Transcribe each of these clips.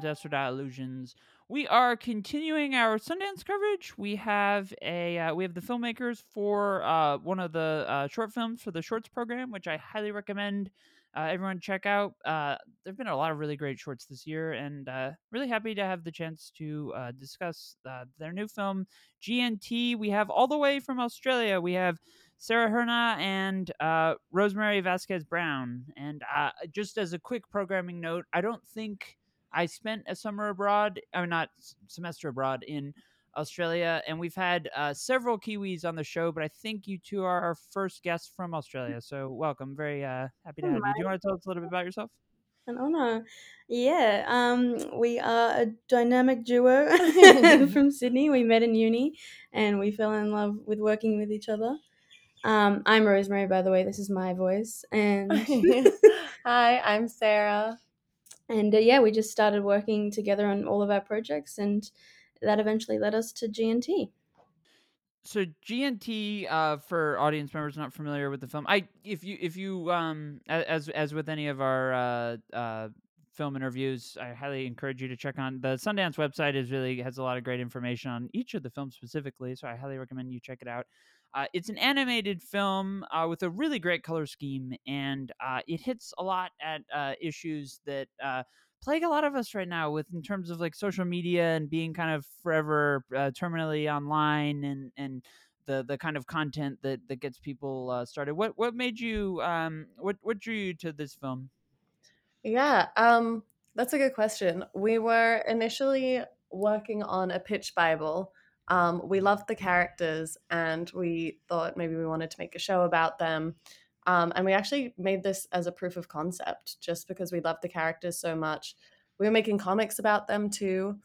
to Astrodot Illusions. We are continuing our Sundance coverage. We have a uh, we have the filmmakers for uh, one of the uh, short films for the Shorts program, which I highly recommend uh, everyone check out. Uh, there've been a lot of really great shorts this year, and uh, really happy to have the chance to discuss their new film GNT. We have all the way from Australia. We have Sara Hirner and uh, Rosemary Vasquez Brown. And uh, just as a quick programming note, I don't think I spent a summer abroad, or not semester abroad in Australia, and we've had uh, several Kiwis on the show, but I think you two are our first guests from Australia. So welcome. Very uh, happy to have you. Do you want to tell us a little bit about yourself? an honor. Yeah, um, we are a dynamic duo from Sydney. We met in uni and we fell in love with working with each other. Um, I'm Rosemary, by the way. This is my voice, and Hi, I'm Sara. And uh, yeah, we just started working together on all of our projects, and that eventually led us to GNT. so GNT uh, for audience members not familiar with the film, I if you if you um as as with any of our uh, uh, film interviews, I highly encourage you to check on the Sundance website. is really has a lot of great information on each of the films specifically, so I highly recommend you check it out. Uh, it's an animated film uh, with a really great color scheme, and uh, it hits a lot at uh, issues that uh, plague a lot of us right now with in terms of like social media and being kind of forever uh, terminally online and and the the kind of content that that gets people started what what made you um what what drew you to this film Yeah, um, that's a good question. We were initially working on a pitch Bible. Um, we loved the characters and we thought maybe we wanted to make a show about them. Um, and we actually made this as a proof of concept just because we loved the characters so much. We were making comics about them too.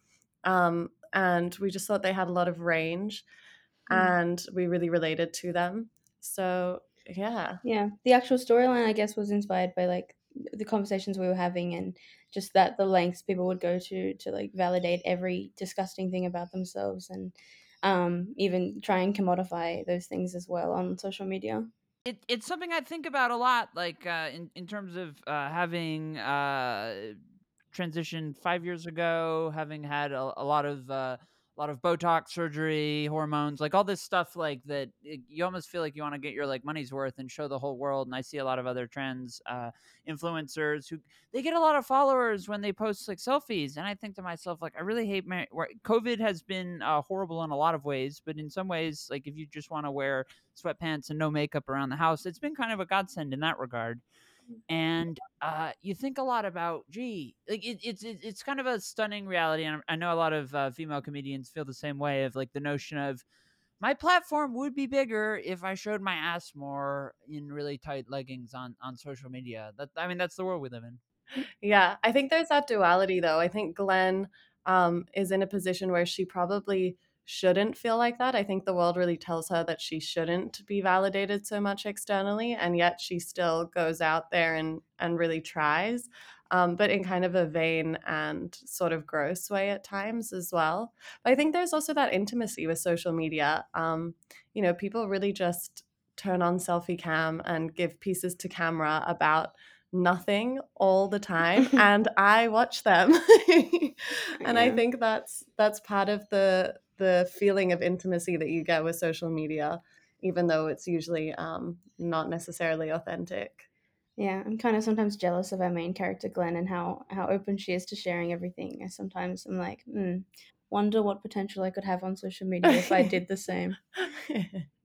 Um, and we just thought they had a lot of range Mm. and we really related to them. So, yeah. Yeah, the actual storyline, I guess, was inspired by like the conversations we were having and just that the lengths people would go to to like validate every disgusting thing about themselves and um, even try and commodify those things as well on social media. it, it's something I think about a lot, like uh, in in terms of uh, having uh, transitioned five years ago, having had a, a lot of uh, lot of Botox surgery, hormones, like all this stuff, like that. It, you almost feel like you want to get your like money's worth and show the whole world. And I see a lot of other trends, uh, influencers who they get a lot of followers when they post like selfies, and I think to myself, like, I really hate my. COVID has been uh, horrible in a lot of ways, but in some ways, like if you just want to wear sweatpants and no makeup around the house. It's been kind of a godsend in that regard. And uh, you think a lot about, gee, like it, it's it, it's kind of a stunning reality, and I know a lot of uh, female comedians feel the same way of like the notion of my platform would be bigger if I showed my ass more in really tight leggings on on social media. That I mean, that's the world we live in. Yeah, I think there's that duality though. I think Glenn um, is in a position where she probably shouldn't feel like that. I think the world really tells her that she shouldn't be validated so much externally, and yet she still goes out there and and really tries, um, but in kind of a vain and sort of gross way at times as well. But I think there's also that intimacy with social media. Um, you know, people really just turn on selfie cam and give pieces to camera about nothing all the time and I watch them. and I think that's that's part of the the feeling of intimacy that you get with social media even though it's usually um, not necessarily authentic. Yeah, I'm kind of sometimes jealous of our main character Glenn and how how open she is to sharing everything. I sometimes I'm like, hmm, wonder what potential I could have on social media if I did the same.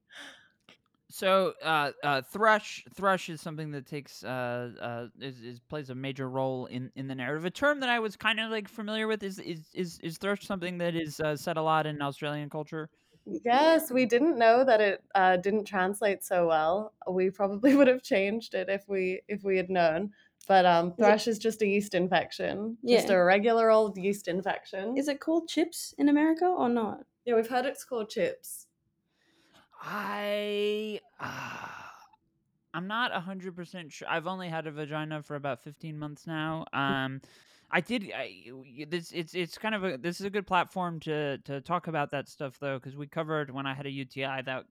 So, uh, uh, thrush thrush is something that takes uh, uh, is, is plays a major role in, in the narrative. A term that I was kind of like familiar with is is is, is thrush something that is uh, said a lot in Australian culture. yes, we didn't know that it uh, didn't translate so well. We probably would have changed it if we if we had known. But um, thrush is just a yeast infection, just a regular old yeast infection. Is it called chips in America or not? yeah, we've heard it's called chips. I uh, I'm not hundred percent sure. I've only had a vagina for about fifteen months now. Um, I did. I, this it's it's kind of a this is a good platform to to talk about that stuff though because we covered when I had a UTI that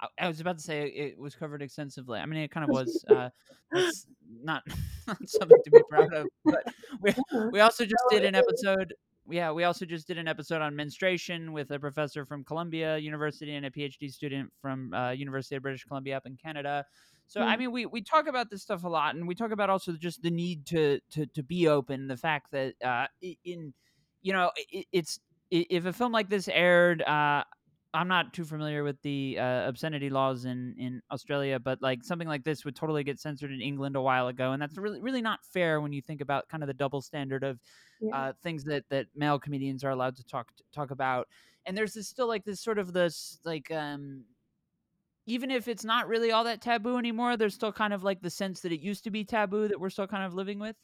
I, I was about to say it was covered extensively. I mean, it kind of was. Uh, that's not, not something to be proud of. But we, we also just did an episode. Yeah, we also just did an episode on menstruation with a professor from Columbia University and a PhD student from uh, University of British Columbia up in Canada. So I mean, we we talk about this stuff a lot, and we talk about also just the need to to to be open. The fact that uh, in you know it, it's if a film like this aired. Uh, I'm not too familiar with the uh, obscenity laws in in Australia, but like something like this would totally get censored in England a while ago, and that's really really not fair when you think about kind of the double standard of Yeah. uh, things that that male comedians are allowed to talk talk about. And there's this still like this sort of this like um even if it's not really all that taboo anymore, there's still kind of like the sense that it used to be taboo that we're still kind of living with.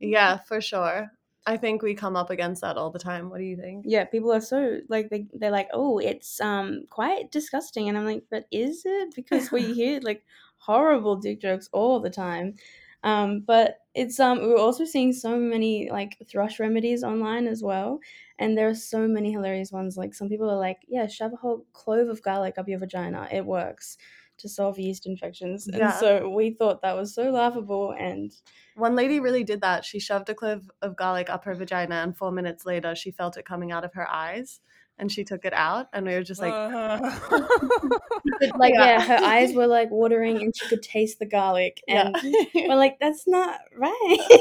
Yeah, for sure. I think we come up against that all the time. What do you think? Yeah, people are so like they they're like, oh, it's um quite disgusting, and I'm like, but is it? Because we hear like horrible dick jokes all the time. Um, but it's um we're also seeing so many like thrush remedies online as well, and there are so many hilarious ones. Like some people are like, yeah, shove a whole clove of garlic up your vagina, it works to solve yeast infections. And Yeah. so we thought that was so laughable and One lady really did that. She shoved a clove of garlic up her vagina, and four minutes later, she felt it coming out of her eyes, and she took it out, and we were just like, but like Yeah. yeah. her eyes were like watering and she could taste the garlic and yeah. we're like that's not right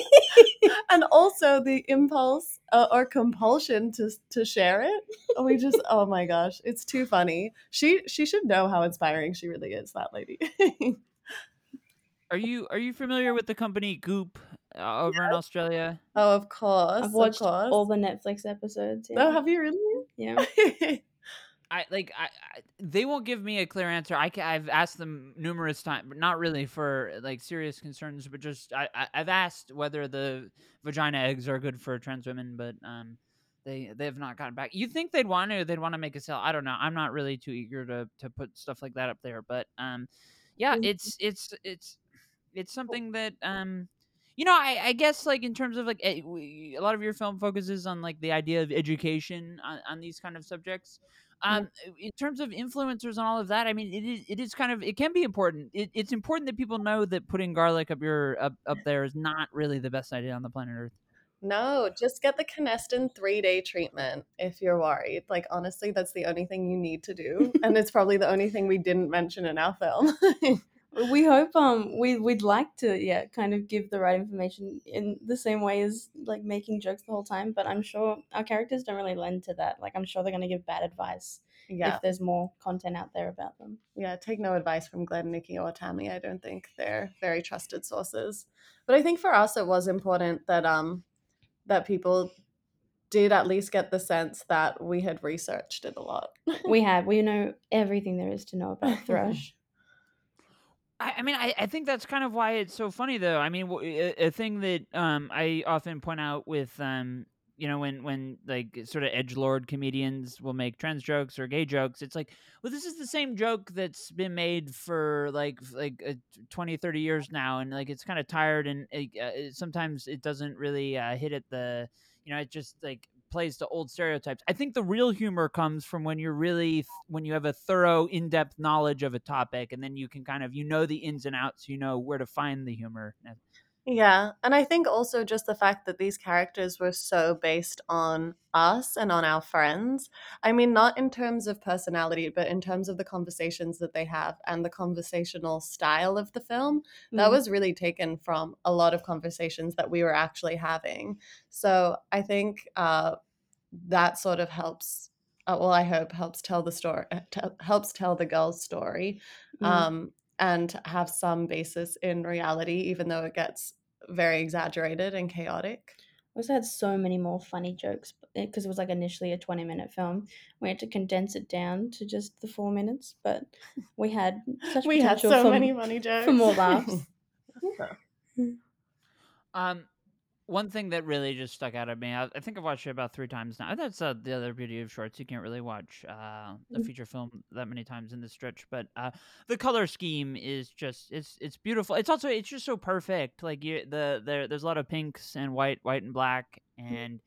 and also the impulse uh, or compulsion to to share it. We just, oh my gosh, it's too funny. She she should know how inspiring she really is. That lady. Are you are you familiar with the company Goop uh, over in Australia? oh, of course. i've watched of course. all the netflix episodes yeah, Oh, have you really? Yeah. I like I, I they won't give me a clear answer. I I've asked them numerous times, but not really for like serious concerns, but just I, I I've asked whether the vagina eggs are good for trans women, but um they they have not gotten back. You think they'd want to? They'd want to make a sale. I don't know. I'm not really too eager to to put stuff like that up there, but um yeah, Mm. it's it's it's it's something that um you know I, I guess like in terms of like eh, we, a lot of your film focuses on like the idea of education on, on these kind of subjects um in terms of influencers and all of that i mean it is it is kind of it can be important it, it's important that people know that putting garlic up your up, up there is not really the best idea on the planet earth No, just get the Canesten three day treatment if you're worried. Like, honestly, that's the only thing you need to do. and it's probably the only thing we didn't mention in our film. we hope um we we'd like to yeah kind of give the right information in the same way as like making jokes the whole time but i'm sure our characters don't really lend to that like i'm sure they're going to give bad advice yeah. if there's more content out there about them Yeah, take no advice from Glenn, Nikki, or Tammy. I don't think they're very trusted sources. But I think for us it was important that um that people did at least get the sense that we had researched it a lot. we have we know everything there is to know about thrush I, I mean, I, I think that's kind of why it's so funny, though. I mean, a, thing that um I often point out with um you know when when like sort of edge lord comedians will make trans jokes or gay jokes it's like well this is the same joke that's been made for like like uh, 20 30 years now and like it's kind of tired and it, uh, sometimes it doesn't really uh, hit at the you know it just like plays to old stereotypes. I think the real humor comes from when you're really when you have a thorough in-depth knowledge of a topic and then you can kind of you know the ins and outs you know where to find the humor Yeah, and I think also just the fact that these characters were so based on us and on our friends. I mean, not in terms of personality, but in terms of the conversations that they have and the conversational style of the film. That Mm. was really taken from a lot of conversations that we were actually having. So I think uh, that sort of helps. Uh, well, I hope helps tell the story, helps tell the girl's story Mm. um, and have some basis in reality, even though it gets very exaggerated and chaotic. We also had so many more funny jokes because it was like initially a 20 minute film. We had to condense it down to just the four minutes, but we had such We had so for, many funny jokes. for more laughs. Um, one thing that really just stuck out at me, I, I think I've watched it about three times now. That's uh, the other beauty of shorts; you can't really watch uh, a Mm. feature film that many times in this stretch. But uh, the color scheme is just it's it's beautiful. It's also it's just so perfect. Like you, the there there's a lot of pinks and white, white and black, and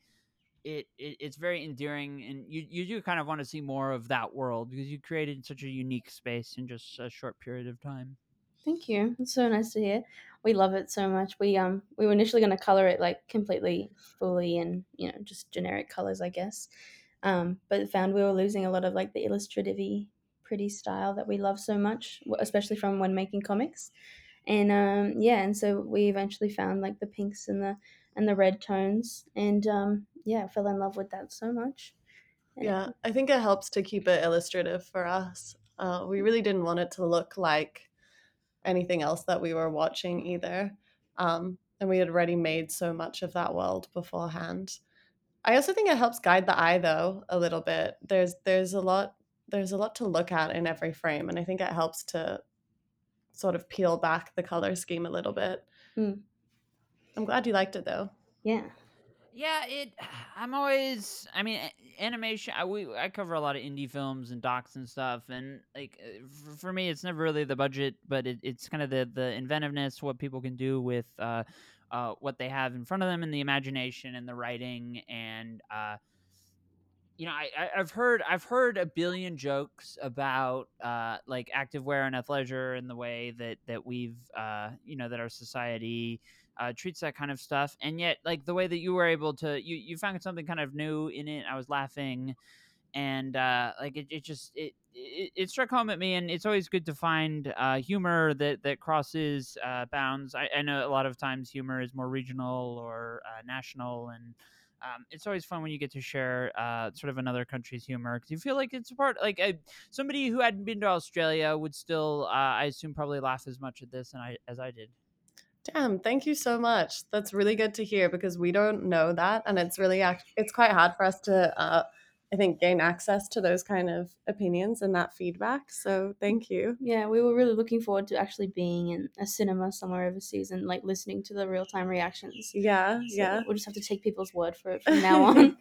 it, it it's very endearing, and you you do kind of want to see more of that world because you created such a unique space in just a short period of time. Thank you. It's so nice to hear. We love it so much. We um we were initially going to color it like completely fully and you know just generic colors, I guess. Um, but found we were losing a lot of like the illustrative pretty style that we love so much, especially from when making comics. And um, yeah, and so we eventually found like the pinks and the and the red tones, and um, yeah, fell in love with that so much. And yeah, I think it helps to keep it illustrative for us. Uh, we really didn't want it to look like anything else that we were watching either. Um, and we had already made so much of that world beforehand. I also think it helps guide the eye though a little bit. There's there's a lot there's a lot to look at in every frame and I think it helps to sort of peel back the color scheme a little bit. Mm. I'm glad you liked it though. Yeah. Yeah, it. I'm always. I mean, animation. I we I cover a lot of indie films and docs and stuff, and like for, for me, it's never really the budget, but it, it's kind of the the inventiveness, what people can do with uh, uh, what they have in front of them, and the imagination and the writing, and uh, you know, I, I've heard I've heard a billion jokes about uh, like activewear and athleisure and the way that that we've uh, you know that our society uh, treats that kind of stuff, and yet like the way that you were able to you you found something kind of new in it. I was laughing, and uh, like it, it just it, it, struck home at me, and it's always good to find uh, humor that that crosses uh, bounds. I, I, know a lot of times humor is more regional or uh, national, and um, it's always fun when you get to share uh, sort of another country's humor because you feel like it's a part. Like somebody who hadn't been to Australia would still, uh, I assume, probably laugh as much at this and I as I did. Damn, thank you so much. That's really good to hear because we don't know that, and it's really it's quite hard for us to, uh, I think, gain access to those kind of opinions and that feedback. So thank you. Yeah, we were really looking forward to actually being in a cinema somewhere overseas and like listening to the real time reactions. Yeah, so yeah. We'll just have to take people's word for it from now on.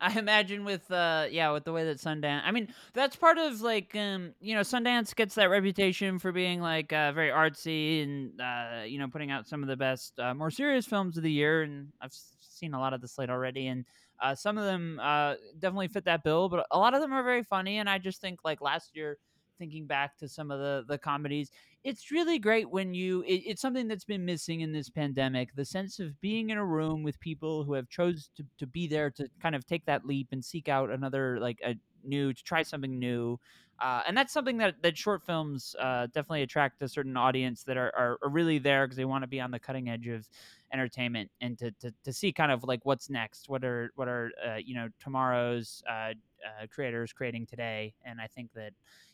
I imagine with uh yeah with the way that Sundance I mean that's part of like um you know Sundance gets that reputation for being like uh, very artsy and uh you know putting out some of the best uh, more serious films of the year and I've seen a lot of the slate already and uh, some of them uh, definitely fit that bill but a lot of them are very funny and I just think like last year thinking back to some of the the comedies it's really great when you it, it's something that's been missing in this pandemic the sense of being in a room with people who have chose to, to be there to kind of take that leap and seek out another like a new to try something new uh, and that's something that, that short films uh, definitely attract a certain audience that are, are, are really there because they want to be on the cutting edge of entertainment and to, to, to see kind of like what's next what are what are uh, you know tomorrow's uh, uh, creators creating today and i think that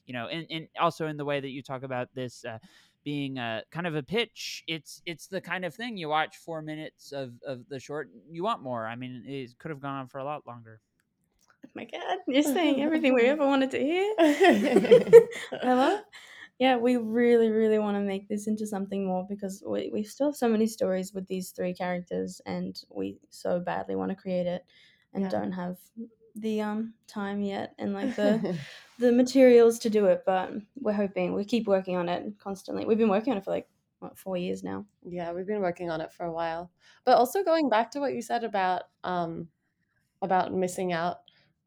you know, and, and also in the way that you talk about this uh, being a kind of a pitch, it's it's the kind of thing you watch four minutes of, of the short, you want more. I mean, it could have gone on for a lot longer. Oh my God, you're saying everything we ever wanted to hear. Hello? Yeah, we really, really want to make this into something more because we, we still have so many stories with these three characters and we so badly want to create it and yeah. don't have the um time yet and like the the materials to do it, but we're hoping we keep working on it constantly. We've been working on it for like what, four years now. Yeah, we've been working on it for a while. But also going back to what you said about um about missing out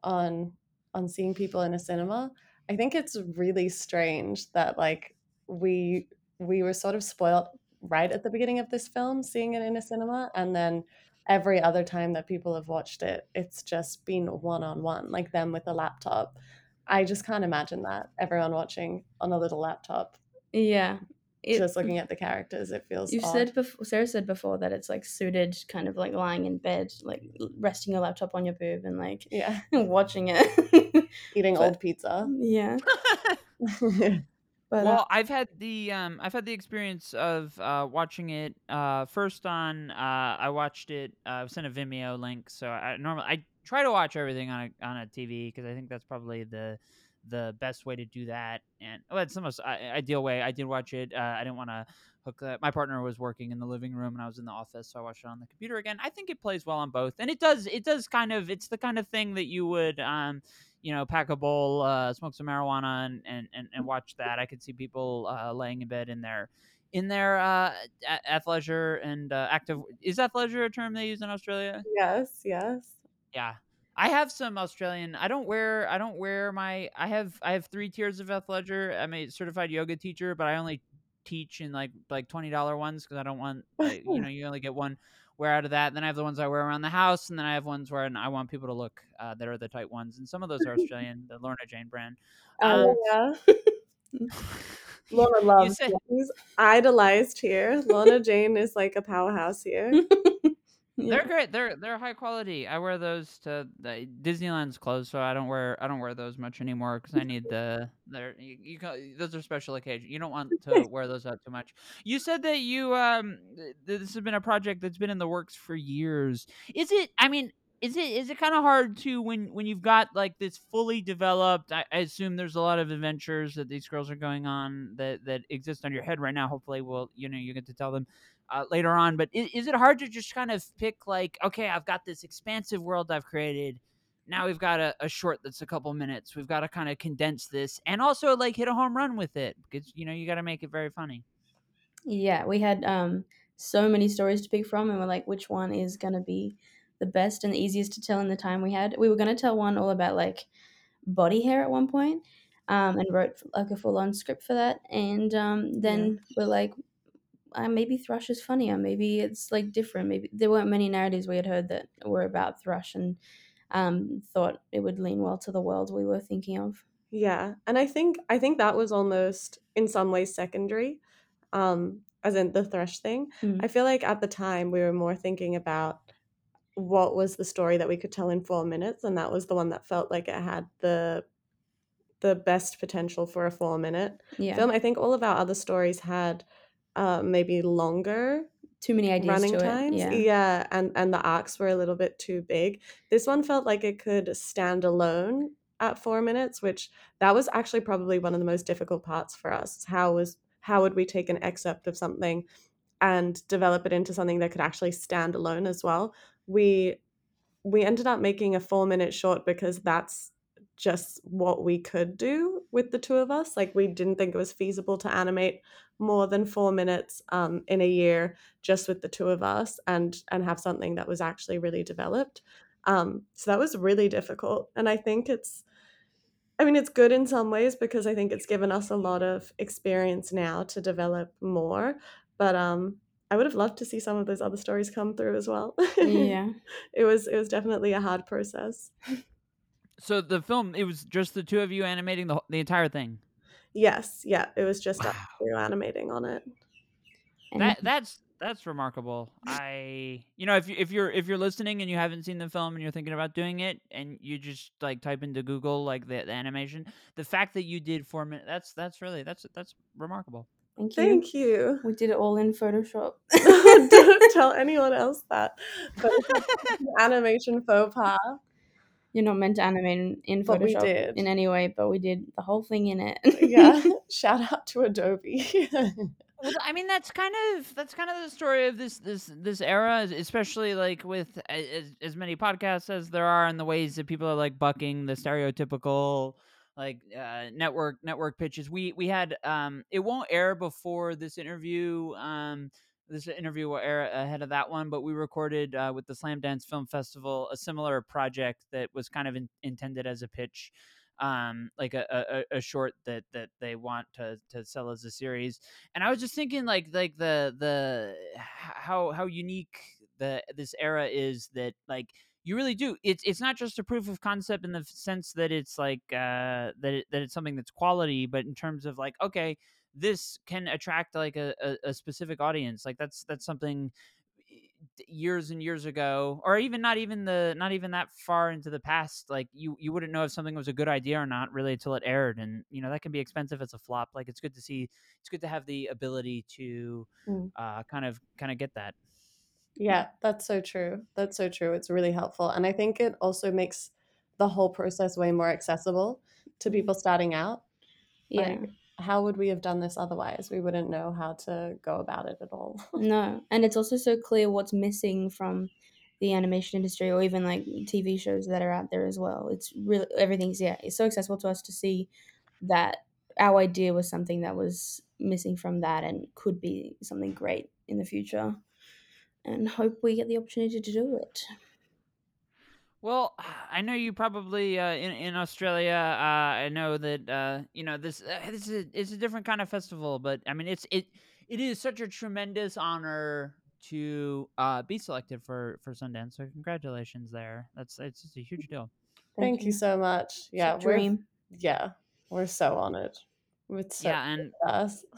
on on seeing people in a cinema, I think it's really strange that like we we were sort of spoiled right at the beginning of this film seeing it in a cinema and then every other time that people have watched it, it's just been one on one, like them with a laptop. I just can't imagine that everyone watching on a little laptop. Yeah. It, just looking at the characters, it feels. You said before, Sara said before that it's like suited, kind of like lying in bed, like resting your laptop on your boob and like yeah, watching it, eating but, old pizza. Yeah. But, uh well, uh, I've had the um, I've had the experience of uh, watching it uh, first on. Uh, I watched it. Uh, I sent a Vimeo link, so I normally I try to watch everything on a on a TV because I think that's probably the the best way to do that. And well, it's the most ideal way. I did watch it. Uh, I didn't want to hook that. My partner was working in the living room and I was in the office, so I watched it on the computer again. I think it plays well on both, and it does. It does kind of. It's the kind of thing that you would. Um, you know, pack a bowl, uh, smoke some marijuana, and, and, and, and watch that. I could see people uh, laying in bed in their in there. Uh, athleisure and uh, active is athleisure a term they use in Australia? Yes, yes. Yeah. I have some Australian. I don't wear. I don't wear my. I have. I have three tiers of athleisure. I'm a certified yoga teacher, but I only teach in like like twenty dollar ones because I don't want. Like, you know, you only get one wear out of that. And Then I have the ones I wear around the house, and then I have ones where I want people to look uh, that are the tight ones, and some of those are Australian, the Lorna Jane brand. Oh um, yeah. Lorna loves. Said, idolized here. Lorna Jane is like a powerhouse here. Yeah. They're great. They're they're high quality. I wear those to the Disneyland's closed, so I don't wear I don't wear those much anymore because I need the they're you, you those are special occasion. You don't want to wear those out too much. You said that you um this has been a project that's been in the works for years. Is it? I mean, is it is it kind of hard to when when you've got like this fully developed I, I, assume there's a lot of adventures that these girls are going on that that exist on your head right now hopefully we'll you know you get to tell them uh, later on but is, is it hard to just kind of pick like okay i've got this expansive world i've created now we've got a, a short that's a couple minutes we've got to kind of condense this and also like hit a home run with it because you know you got to make it very funny yeah we had um so many stories to pick from and we're like which one is going to be the best and the easiest to tell in the time we had. We were going to tell one all about like body hair at one point, um, and wrote like a full on script for that. And um, then yeah. we're like, uh, maybe Thrush is funnier. Maybe it's like different. Maybe there weren't many narratives we had heard that were about Thrush, and um, thought it would lean well to the world we were thinking of. Yeah, and I think I think that was almost in some ways secondary, um, as in the Thrush thing. Mm. I feel like at the time we were more thinking about what was the story that we could tell in four minutes and that was the one that felt like it had the the best potential for a four minute yeah. film i think all of our other stories had uh, maybe longer too many ideas running times yeah. yeah and and the arcs were a little bit too big this one felt like it could stand alone at four minutes which that was actually probably one of the most difficult parts for us how was how would we take an excerpt of something and develop it into something that could actually stand alone as well we we ended up making a four minute short because that's just what we could do with the two of us. Like we didn't think it was feasible to animate more than four minutes um, in a year just with the two of us and and have something that was actually really developed. Um, so that was really difficult, and I think it's. I mean, it's good in some ways because I think it's given us a lot of experience now to develop more. But um, I would have loved to see some of those other stories come through as well. yeah. It was it was definitely a hard process. So the film it was just the two of you animating the the entire thing. Yes, yeah, it was just wow. us animating on it. That that's that's remarkable. I you know if you if you're if you're listening and you haven't seen the film and you're thinking about doing it and you just like type into Google like the, the animation, the fact that you did four minutes that's that's really that's that's remarkable. Thank you. Thank you. We did it all in Photoshop. Don't tell anyone else that. But animation faux pas. You're not meant to animate in, in Photoshop in any way, but we did the whole thing in it. yeah. Shout out to Adobe. I mean that's kind of that's kind of the story of this this this era, especially like with as, as many podcasts as there are, and the ways that people are like bucking the stereotypical like uh, network network pitches. We we had um it won't air before this interview. Um, this interview will air ahead of that one, but we recorded uh, with the Slamdance Film Festival a similar project that was kind of in, intended as a pitch, um, like a, a, a, short that that they want to to sell as a series. And I was just thinking, like like the the how how unique the this era is that like you really do. It's it's not just a proof of concept in the sense that it's like uh, that it, that it's something that's quality, but in terms of like okay, this can attract like a, a, a specific audience. Like that's that's something years and years ago or even not even the not even that far into the past like you you wouldn't know if something was a good idea or not really until it aired and you know that can be expensive as a flop like it's good to see it's good to have the ability to mm. uh kind of kind of get that yeah, that's so true. That's so true. It's really helpful. And I think it also makes the whole process way more accessible to people starting out. Yeah. Like, how would we have done this otherwise? We wouldn't know how to go about it at all. no. And it's also so clear what's missing from the animation industry or even like TV shows that are out there as well. It's really everything's yeah, it's so accessible to us to see that our idea was something that was missing from that and could be something great in the future. And hope we get the opportunity to do it. Well, I know you probably uh, in in Australia. Uh, I know that uh, you know this. Uh, this is it's a different kind of festival, but I mean it's it it is such a tremendous honor to uh, be selected for for Sundance. So congratulations there. That's it's just a huge deal. Thank, Thank you. you. so much. Yeah, dream. Yeah, we're so honored. It's so yeah, and us.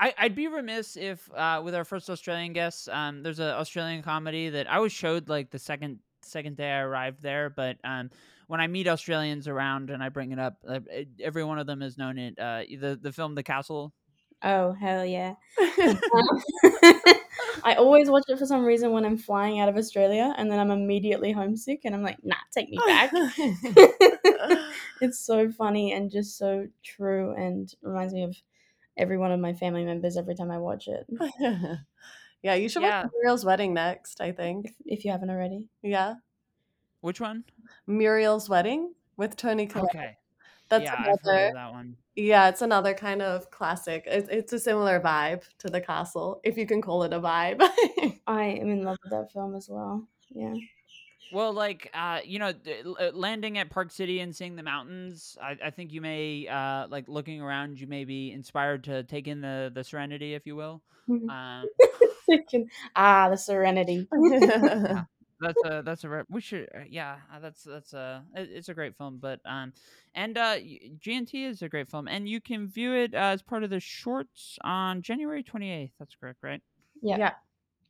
I, would be remiss if, uh, with our first Australian guests, um, there's an Australian comedy that I was showed like the second second day I arrived there, but um, when I meet Australians around and I bring it up, uh, every one of them has known it. Uh, the the film The Castle. Oh hell yeah! I always watch it for some reason when I'm flying out of Australia, and then I'm immediately homesick, and I'm like, nah, take me back. it's so funny and just so true, and reminds me of every one of my family members every time I watch it. yeah, you should yeah. watch Muriel's Wedding next. I think if, if, you haven't already. Yeah. Which one? Muriel's Wedding with Toni Collette. Okay. That's yeah, another, that one. Yeah, it's another kind of classic. It's, it's a similar vibe to The Castle, if you can call it a vibe. I am in love with that film as well. Yeah. Well, like uh, you know, uh, landing at Park City and seeing the mountains, I, I think you may uh, like looking around. You may be inspired to take in the the serenity, if you will. Mm-hmm. Ah, the serenity. yeah, that's a that's a we should uh, yeah uh, that's that's a it's a great film but um and uh GNT is a great film and you can view it as part of the shorts on January 28th that's correct right? Yeah. Yeah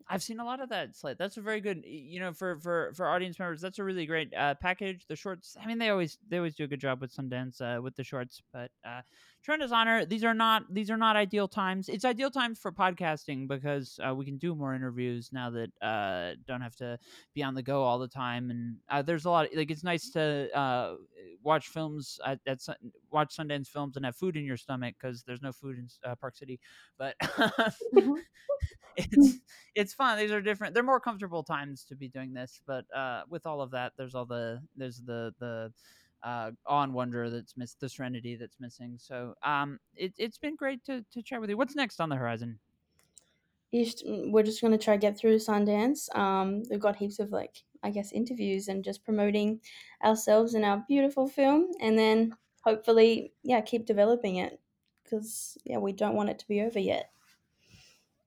I've seen a lot of that slate. That's a very good, you know, for for for audience members. That's a really great uh, package. The shorts. I mean, they always they always do a good job with Sundance uh, with the shorts. But uh, Tremendous Honor. These are not these are not ideal times. It's ideal times for podcasting because uh, we can do more interviews now that uh, don't have to be on the go all the time. And uh, there's a lot. Like it's nice to uh, watch films at, at watch Sundance films and have food in your stomach because there's no food in uh, Park City. But mm-hmm. it's it's fun. These are different. They're more comfortable times to be doing this. But uh, with all of that, there's all the there's the the uh, awe and wonder that's missed, the serenity that's missing. So um, it, it's been great to, to chat with you. What's next on the horizon? Mm, we're just going to try to get through Sundance. Um, we've got heaps of like, I guess, interviews and just promoting ourselves and our beautiful film, and then hopefully, yeah, keep developing it because yeah, we don't want it to be over yet.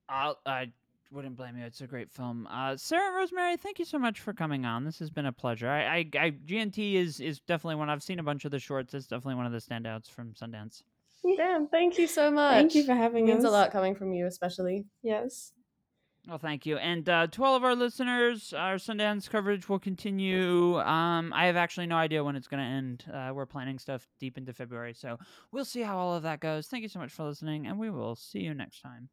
I'll, I wouldn't blame you. It's a great film. Uh, Sara Rosemary, thank you so much for coming on. This has been a pleasure. I, I, I GNT is is definitely one. I've seen a bunch of the shorts. It's definitely one of the standouts from Sundance. Dan, thank you so much. Thank you for having it means us. a lot coming from you, especially. Yes. Well, thank you. And uh, to all of our listeners, our Sundance coverage will continue. Um, I have actually no idea when it's going to end. Uh, we're planning stuff deep into February, so we'll see how all of that goes. Thank you so much for listening, and we will see you next time.